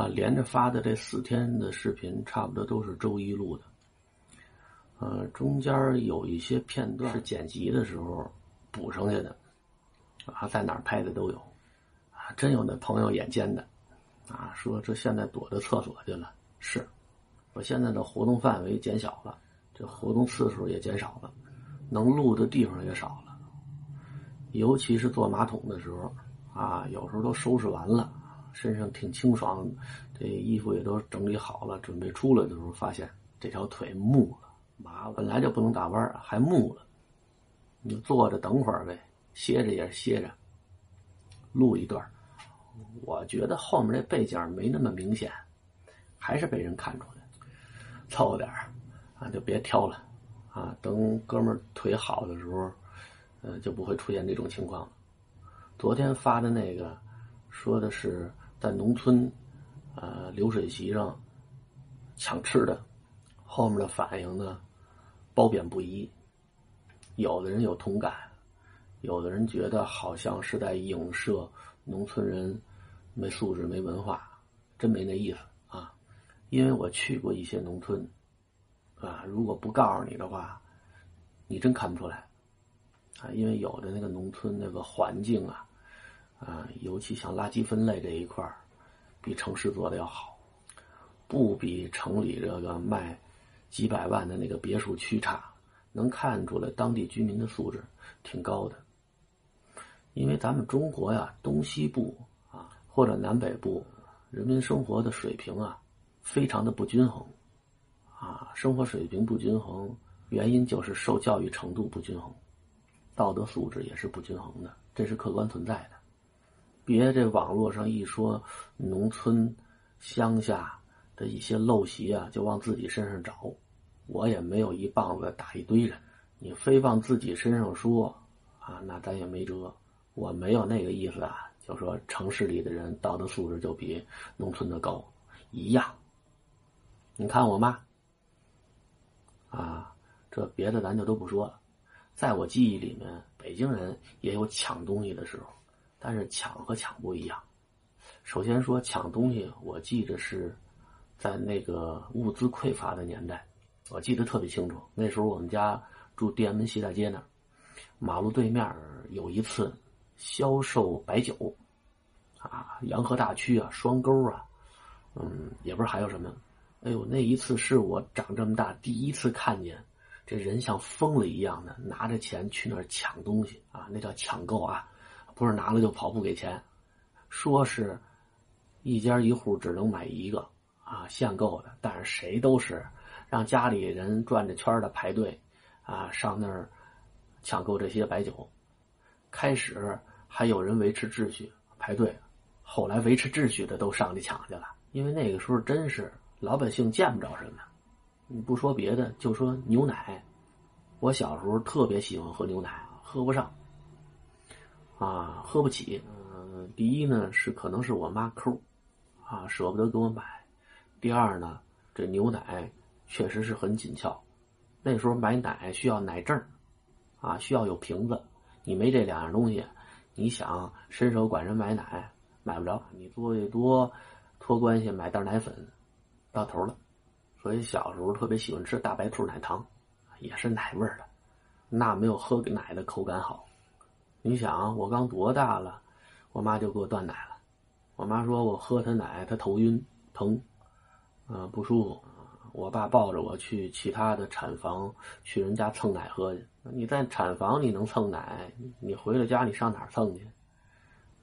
啊，连着发的这四天的视频，差不多都是周一录的。呃，中间有一些片段是剪辑的时候补上去的，啊，在哪儿拍的都有，啊，真有那朋友眼尖的，啊，说这现在躲着厕所去了。是，我现在的活动范围减小了，这活动次数也减少了，能录的地方也少了，尤其是坐马桶的时候，啊，有时候都收拾完了。身上挺清爽，这衣服也都整理好了，准备出来的时候，发现这条腿木了，麻，本来就不能打弯还木了。你就坐着等会儿呗，歇着也是歇着。录一段，我觉得后面这背景没那么明显，还是被人看出来，凑合点啊，就别挑了，啊，等哥们腿好的时候，呃，就不会出现这种情况了。昨天发的那个，说的是。在农村，呃，流水席上抢吃的，后面的反应呢，褒贬不一。有的人有同感，有的人觉得好像是在影射农村人没素质、没文化，真没那意思啊。因为我去过一些农村，啊，如果不告诉你的话，你真看不出来啊。因为有的那个农村那个环境啊。啊，尤其像垃圾分类这一块比城市做的要好，不比城里这个卖几百万的那个别墅区差，能看出来当地居民的素质挺高的。因为咱们中国呀，东西部啊或者南北部，人民生活的水平啊非常的不均衡，啊，生活水平不均衡，原因就是受教育程度不均衡，道德素质也是不均衡的，这是客观存在的。别这网络上一说农村、乡下的一些陋习啊，就往自己身上找。我也没有一棒子打一堆人，你非往自己身上说啊，那咱也没辙。我没有那个意思啊，就说城市里的人道德素质就比农村的高，一样。你看我妈啊，这别的咱就都不说了。在我记忆里面，北京人也有抢东西的时候。但是抢和抢不一样。首先说抢东西，我记着是在那个物资匮乏的年代，我记得特别清楚。那时候我们家住地安门西大街那儿，马路对面有一次销售白酒，啊，洋河大区啊，双沟啊，嗯，也不知道还有什么。哎呦，那一次是我长这么大第一次看见这人像疯了一样的拿着钱去那儿抢东西啊，那叫抢购啊。不是拿了就跑不给钱，说是，一家一户只能买一个啊，限购的。但是谁都是让家里人转着圈的排队，啊，上那儿抢购这些白酒。开始还有人维持秩序排队，后来维持秩序的都上去抢去了。因为那个时候真是老百姓见不着什么，你不说别的，就说牛奶，我小时候特别喜欢喝牛奶，喝不上。啊，喝不起。嗯，第一呢是可能是我妈抠，啊，舍不得给我买。第二呢，这牛奶确实是很紧俏。那时候买奶需要奶证啊，需要有瓶子。你没这两样东西，你想伸手管人买奶买不着。你最多托关系买袋奶粉，到头了。所以小时候特别喜欢吃大白兔奶糖，也是奶味的，那没有喝奶的口感好。你想，我刚多大了，我妈就给我断奶了。我妈说我喝她奶，她头晕疼，啊不舒服。我爸抱着我去其他的产房，去人家蹭奶喝去。你在产房你能蹭奶，你回了家你上哪蹭去？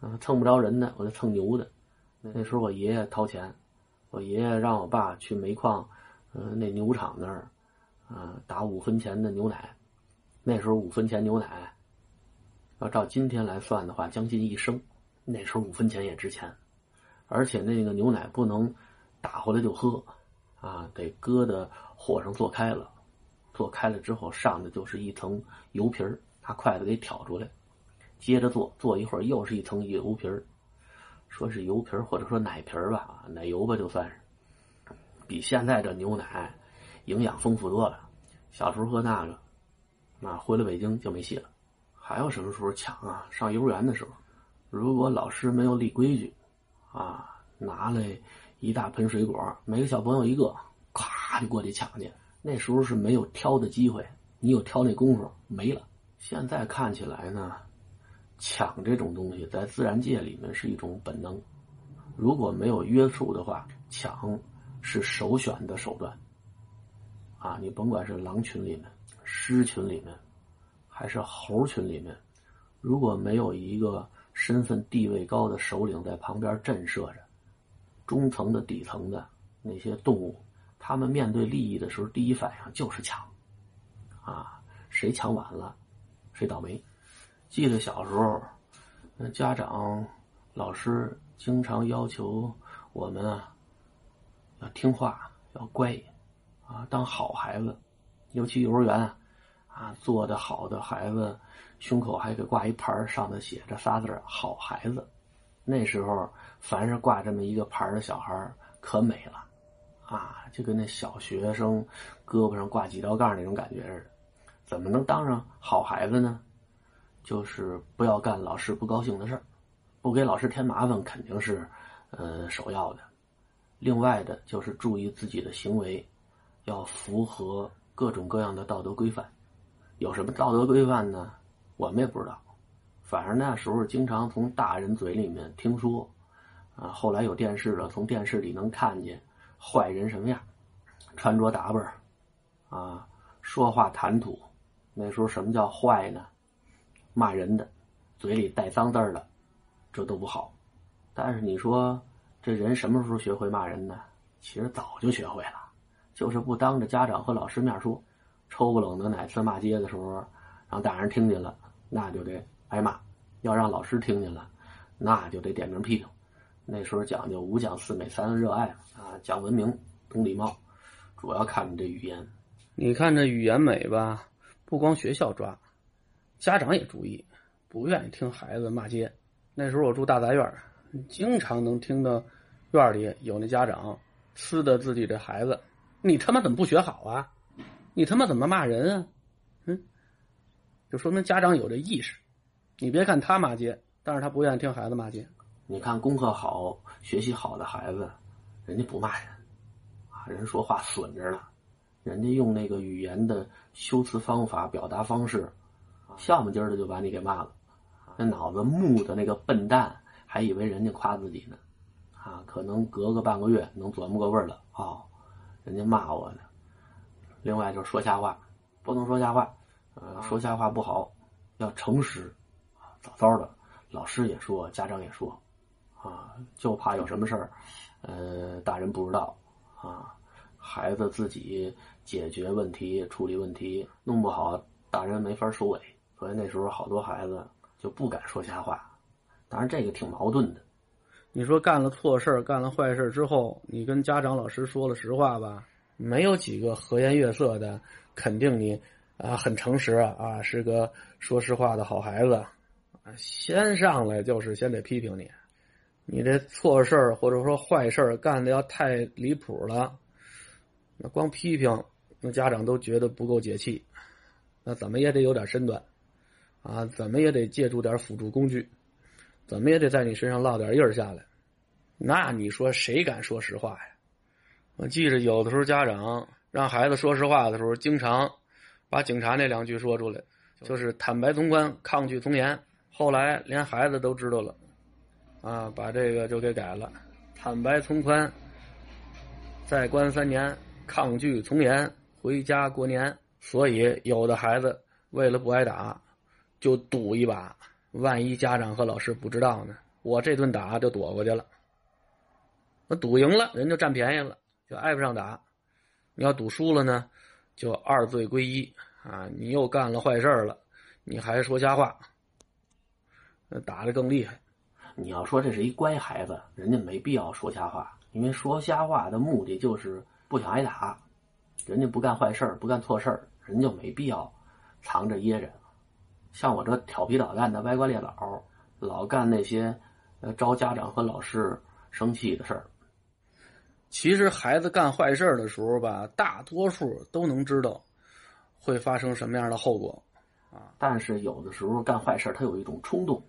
啊，蹭不着人的，我就蹭牛的。那时候我爷爷掏钱，我爷爷让我爸去煤矿，嗯，那牛场那儿，啊，打五分钱的牛奶。那时候五分钱牛奶。要照今天来算的话，将近一升。那时候五分钱也值钱，而且那个牛奶不能打回来就喝，啊，得搁的火上做开了，做开了之后上的就是一层油皮儿，拿筷子给挑出来，接着做，做一会儿又是一层油皮儿，说是油皮儿或者说奶皮儿吧，奶油吧就算是，比现在这牛奶营养丰富多了。小时候喝那个，啊，回了北京就没戏了。还有什么时候抢啊？上幼儿园的时候，如果老师没有立规矩，啊，拿来一大盆水果，每个小朋友一个，咵就过去抢去。那时候是没有挑的机会，你有挑那功夫没了。现在看起来呢，抢这种东西在自然界里面是一种本能，如果没有约束的话，抢是首选的手段。啊，你甭管是狼群里面、狮群里面，还是猴群里面，如果没有一个身份地位高的首领在旁边震慑着，中层的、底层的那些动物。他们面对利益的时候，第一反应就是抢，啊，谁抢晚了，谁倒霉。记得小时候，那家长、老师经常要求我们啊，要听话，要乖，啊，当好孩子。尤其幼儿园，啊，啊做的好的孩子，胸口还给挂一牌，上头写着仨字好孩子”。那时候，凡是挂这么一个牌的小孩可美了。啊，就跟那小学生胳膊上挂几道杠那种感觉似的，怎么能当上好孩子呢？就是不要干老师不高兴的事儿，不给老师添麻烦，肯定是呃首要的。另外的就是注意自己的行为，要符合各种各样的道德规范。有什么道德规范呢？我们也不知道，反正那时候经常从大人嘴里面听说，啊，后来有电视了，从电视里能看见。坏人什么样？穿着打扮啊，说话谈吐，那时候什么叫坏呢？骂人的，嘴里带脏字儿的，这都不好。但是你说这人什么时候学会骂人呢？其实早就学会了，就是不当着家长和老师面说。抽不冷的哪次骂街的时候，让大人听见了，那就得挨骂；要让老师听见了，那就得点名批评。那时候讲究五讲四美三热爱啊，讲文明懂礼貌，主要看你这语言。你看这语言美吧，不光学校抓，家长也注意，不愿意听孩子骂街。那时候我住大杂院，经常能听到院里有那家长呲的自己的孩子：“你他妈怎么不学好啊？你他妈怎么骂人啊？”嗯，就说明家长有这意识。你别看他骂街，但是他不愿意听孩子骂街。你看，功课好、学习好的孩子，人家不骂人，啊，人说话损着呢，人家用那个语言的修辞方法、表达方式，笑么唧的就把你给骂了。那脑子木的那个笨蛋，还以为人家夸自己呢，啊，可能隔个半个月能琢磨个味儿了。哦，人家骂我呢。另外就是说瞎话，不能说瞎话，呃，说瞎话不好，要诚实，早早的，老师也说，家长也说。啊，就怕有什么事儿，呃，大人不知道，啊，孩子自己解决问题、处理问题弄不好，大人没法收尾。所以那时候好多孩子就不敢说瞎话。当然这个挺矛盾的。你说干了错事干了坏事之后，你跟家长、老师说了实话吧，没有几个和颜悦色的肯定你啊，很诚实啊，啊是个说实话的好孩子啊。先上来就是先得批评你。你这错事儿或者说坏事儿干的要太离谱了，那光批评，那家长都觉得不够解气，那怎么也得有点身段，啊，怎么也得借助点辅助工具，怎么也得在你身上落点印儿下来，那你说谁敢说实话呀？我记着有的时候家长让孩子说实话的时候，经常把警察那两句说出来，就是坦白从宽，抗拒从严。后来连孩子都知道了。啊，把这个就给改了，坦白从宽，再关三年，抗拒从严，回家过年。所以有的孩子为了不挨打，就赌一把，万一家长和老师不知道呢，我这顿打就躲过去了。那赌赢了，人就占便宜了，就挨不上打；你要赌输了呢，就二罪归一啊！你又干了坏事了，你还说瞎话，那打的更厉害。你要说这是一乖孩子，人家没必要说瞎话，因为说瞎话的目的就是不想挨打。人家不干坏事不干错事人就没必要藏着掖着。像我这调皮捣蛋的歪瓜裂枣，老干那些呃招家长和老师生气的事儿。其实孩子干坏事的时候吧，大多数都能知道会发生什么样的后果啊。但是有的时候干坏事他有一种冲动。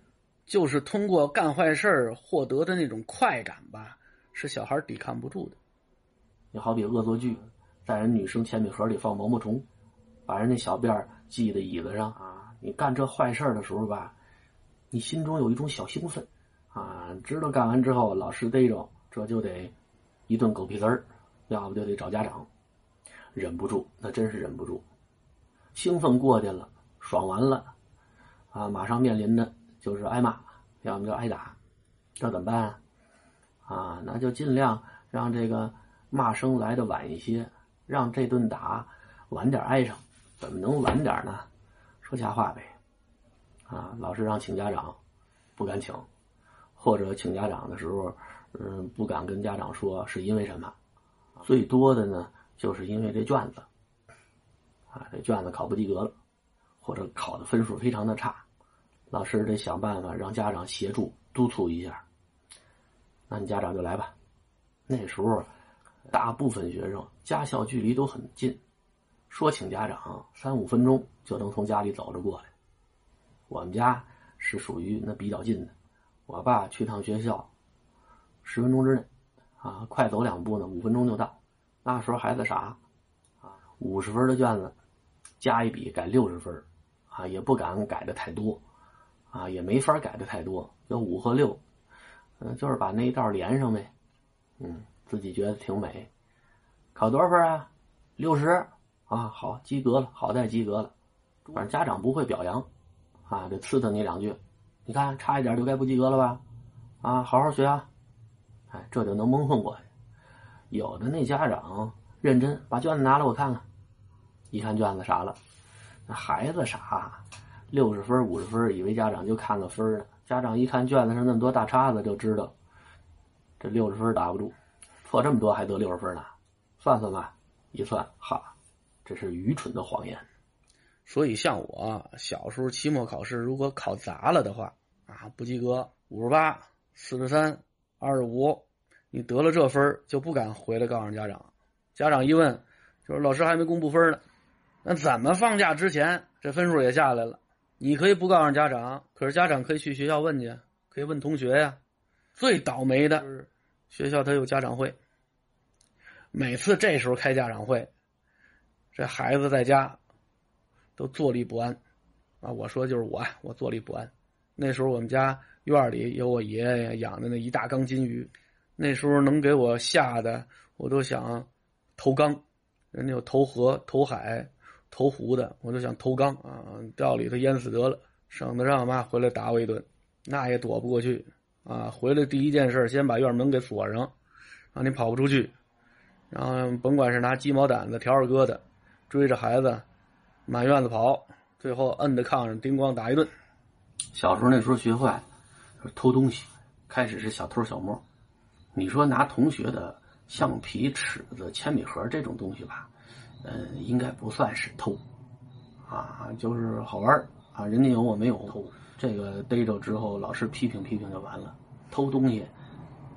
就是通过干坏事获得的那种快感吧，是小孩抵抗不住的。你好比恶作剧，在人女生铅笔盒里放毛毛虫，把人那小辫系在椅子上啊！你干这坏事的时候吧，你心中有一种小兴奋啊，知道干完之后老师逮着，这就得一顿狗屁滋儿，要不就得找家长，忍不住，那真是忍不住。兴奋过去了，爽完了，啊，马上面临的就是挨骂，要么就挨打，这怎么办？啊，那就尽量让这个骂声来的晚一些，让这顿打晚点挨上。怎么能晚点呢？说瞎话呗。啊，老师让请家长，不敢请，或者请家长的时候，嗯，不敢跟家长说是因为什么。最多的呢，就是因为这卷子。啊，这卷子考不及格了，或者考的分数非常的差，老师得想办法让家长协助督促一下。那你家长就来吧。那时候，大部分学生家校距离都很近，说请家长三五分钟就能从家里走着过来。我们家是属于那比较近的，我爸去趟学校，十分钟之内，啊，快走两步呢，五分钟就到。那时候孩子傻，啊，五十分的卷子。加一笔改六十分啊，也不敢改的太多，啊，也没法改的太多，就五和六，嗯，就是把那一道连上呗，嗯，自己觉得挺美。考多少分啊？六十啊，好，及格了，好在及格了。反正家长不会表扬，啊，得刺他你两句。你看差一点就该不及格了吧？啊，好好学啊，哎，这就能蒙混过去。有的那家长认真，把卷子拿来我看看。一看卷子傻了，那孩子傻，六十分五十分，以为家长就看个分呢。家长一看卷子上那么多大叉子，就知道这六十分打不住，错这么多还得六十分呢。算算吧，一算，哈，这是愚蠢的谎言。所以像我小时候期末考试，如果考砸了的话，啊，不及格，五十八、四十三、二十五，你得了这分就不敢回来告诉家长。家长一问，就是老师还没公布分呢。那怎么放假之前这分数也下来了？你可以不告诉家长，可是家长可以去学校问去，可以问同学呀。最倒霉的是学校他有家长会，每次这时候开家长会，这孩子在家都坐立不安啊！我说就是我，我坐立不安。那时候我们家院里有我爷爷养的那一大缸金鱼，那时候能给我吓得我都想投缸，人家有投河、投海。投湖的，我都想投缸啊，掉里头淹死得了，省得让我妈回来打我一顿，那也躲不过去啊。回来第一件事，先把院门给锁上，让你跑不出去。然后甭管是拿鸡毛掸子、笤帚疙瘩追着孩子满院子跑，最后摁在炕上叮咣打一顿。小时候那时候学坏，偷东西，开始是小偷小摸。你说拿同学的橡皮、尺子、铅笔盒这种东西吧。嗯，应该不算是偷，啊，就是好玩啊，人家有我没有偷，这个逮着之后，老师批评批评就完了。偷东西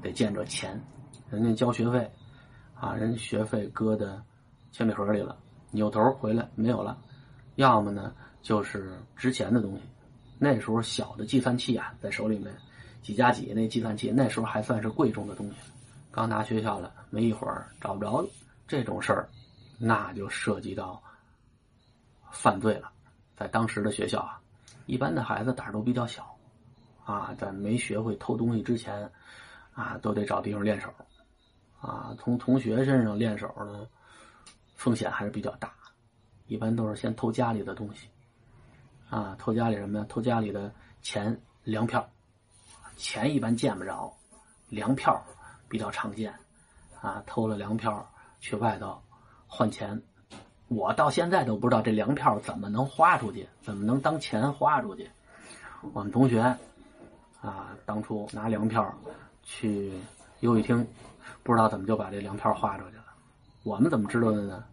得见着钱，人家交学费，啊，人家学费搁的铅笔盒里了，扭头回来没有了，要么呢就是值钱的东西。那时候小的计算器啊，在手里面几加几那计算器，那时候还算是贵重的东西，刚拿学校了，没一会儿找不着了，这种事儿。那就涉及到犯罪了，在当时的学校啊，一般的孩子胆儿都比较小，啊，在没学会偷东西之前，啊，都得找地方练手，啊，从同学身上练手呢，风险还是比较大，一般都是先偷家里的东西，啊，偷家里什么呀？偷家里的钱、粮票，钱一般见不着，粮票比较常见，啊，偷了粮票去外头。换钱，我到现在都不知道这粮票怎么能花出去，怎么能当钱花出去。我们同学啊，当初拿粮票去游戏厅，不知道怎么就把这粮票花出去了。我们怎么知道的呢？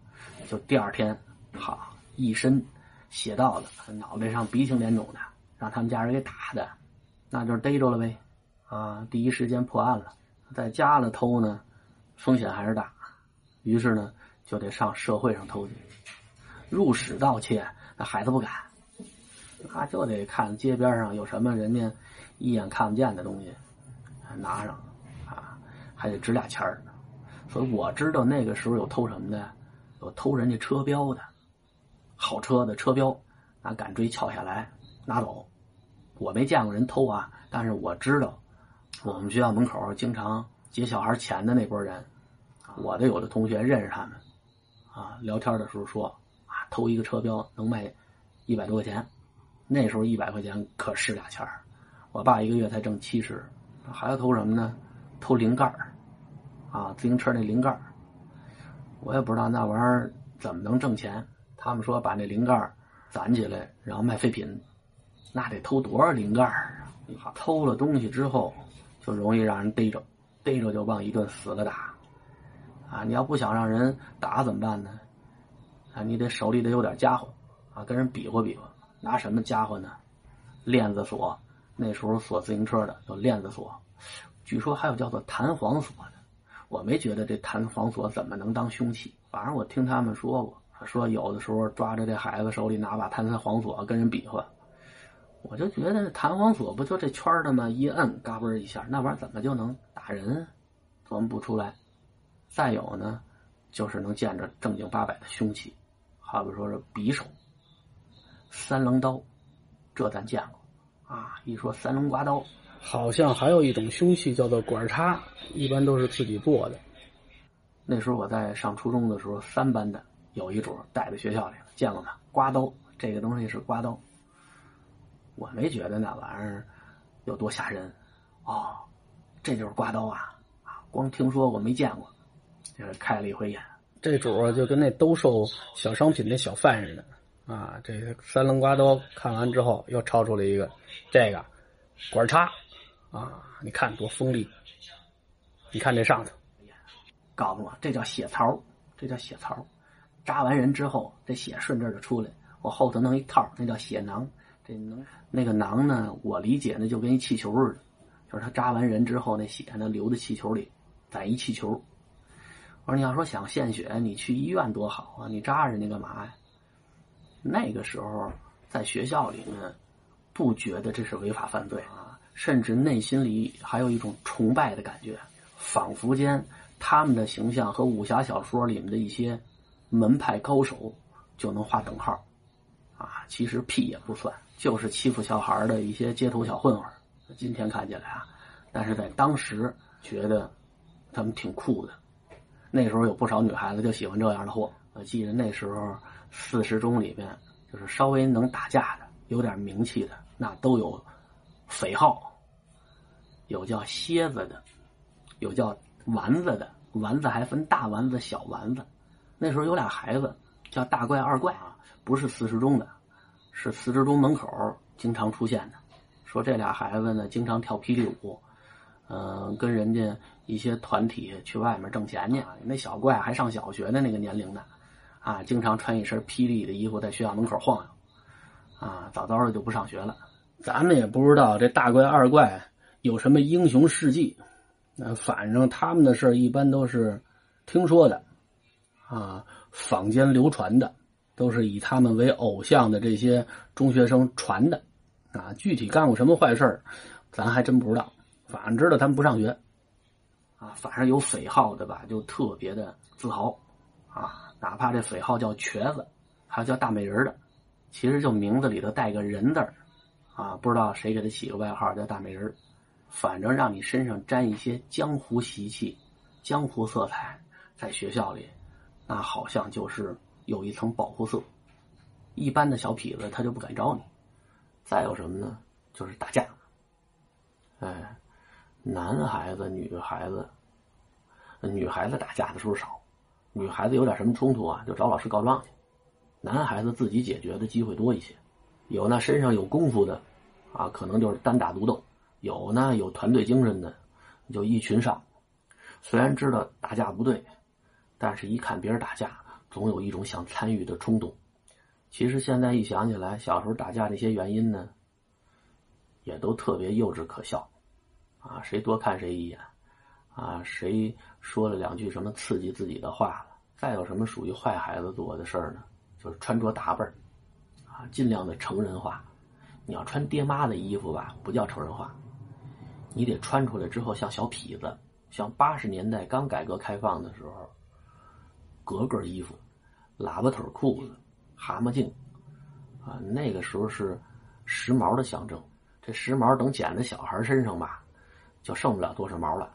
就第二天，好一身写到了，脑袋上鼻青脸肿的，让他们家人给打的，那就是逮着了呗。啊，第一时间破案了。在家里偷呢，风险还是大。于是呢。就得上社会上偷去，入室盗窃，那孩子不敢，那就得看街边上有什么人家一眼看不见的东西，拿上，啊，还。还得值俩钱儿。所以我知道那个时候有偷什么的，有偷人家车标的，好车的车标，拿杆锥撬下来拿走。我没见过人偷啊，但是我知道，我们学校门口经常劫小孩钱的那波人，我的有的同学认识他们，啊，聊天的时候说啊，偷一个车标能卖一百多块钱，那时候一百块钱可是俩钱儿。我爸一个月才挣七十，还要偷什么呢？偷零盖儿，啊，自行车那零盖儿，我也不知道那玩意儿怎么能挣钱。他们说把那零盖攒起来，然后卖废品。那得偷多少零盖啊！偷了东西之后，就容易让人逮着，逮着就往一顿死了打。啊，你要不想让人打怎么办呢？啊，你得手里得有点家伙，啊，跟人比划比划。拿什么家伙呢？链子锁，那时候锁自行车的有链子锁，据说还有叫做弹簧锁的。我没觉得这弹簧锁怎么能当凶器，反正我听他们说过，说有的时候抓着这孩子手里拿把弹簧锁跟人比划。我就觉得弹簧锁不就这圈的吗？一摁，嘎嘣一下，那玩意儿怎么就能打人？琢磨不出来。再有呢，就是能见着正经八百的凶器，好比说是匕首、三棱刀，这咱见过啊。一说三棱刮刀，好像还有一种凶器叫做管叉，一般都是自己做的。那时候我在上初中的时候，三班的有一主带到学校里了，见过吗？刮刀，这个东西是刮刀。我没觉得那玩意儿有多吓人，哦，这就是刮刀啊！啊，光听说过没见过，就是开了一回眼。这主儿就跟那兜售小商品那小贩似的啊！这三棱刮刀看完之后，又抄出了一个这个管叉啊！你看多锋利！你看这上头，告诉我这叫血槽，这叫血槽。扎完人之后，这血顺这就出来，我后头弄一套，那叫血囊。这能那个囊呢？我理解呢就跟一气球似的，就是他扎完人之后，那血呢流到气球里，攒一气球。我说你要说想献血，你去医院多好啊！你扎人家干嘛呀？那个时候在学校里面不觉得这是违法犯罪啊，甚至内心里还有一种崇拜的感觉，仿佛间他们的形象和武侠小说里面的一些门派高手就能划等号啊！其实屁也不算。就是欺负小孩的一些街头小混混今天看起来啊，但是在当时觉得他们挺酷的。那时候有不少女孩子就喜欢这样的货。我记得那时候四十中里面，就是稍微能打架的、有点名气的，那都有匪号，有叫蝎子的，有叫丸子的。丸子还分大丸子、小丸子。那时候有俩孩子叫大怪、二怪啊，不是四十中的。是四十中门口经常出现的，说这俩孩子呢经常跳霹雳舞，嗯，跟人家一些团体去外面挣钱去。那小怪还上小学的那个年龄呢，啊，经常穿一身霹雳的衣服在学校门口晃悠，啊，早早的就不上学了。咱们也不知道这大怪二怪有什么英雄事迹，那反正他们的事一般都是听说的，啊，坊间流传的。都是以他们为偶像的这些中学生传的，啊，具体干过什么坏事咱还真不知道。反正知道他们不上学，啊，反正有匪号的吧，就特别的自豪，啊，哪怕这匪号叫瘸子，还有叫大美人的，其实就名字里头带个人字，啊，不知道谁给他起个外号叫大美人反正让你身上沾一些江湖习气、江湖色彩，在学校里，那好像就是。有一层保护色，一般的小痞子他就不敢招你。再有什么呢？就是打架。哎，男孩子、女孩子，女孩子打架的时候少，女孩子有点什么冲突啊，就找老师告状去。男孩子自己解决的机会多一些。有那身上有功夫的，啊，可能就是单打独斗；有呢有团队精神的，就一群上。虽然知道打架不对，但是一看别人打架。总有一种想参与的冲动。其实现在一想起来，小时候打架这些原因呢，也都特别幼稚可笑。啊，谁多看谁一眼，啊，谁说了两句什么刺激自己的话了，再有什么属于坏孩子做的事儿呢？就是穿着打扮啊，尽量的成人化。你要穿爹妈的衣服吧，不叫成人化，你得穿出来之后像小痞子，像八十年代刚改革开放的时候，格格衣服、喇叭腿裤子、蛤蟆镜，啊，那个时候是时髦的象征。这时髦等剪在小孩身上吧，就剩不了多少毛了。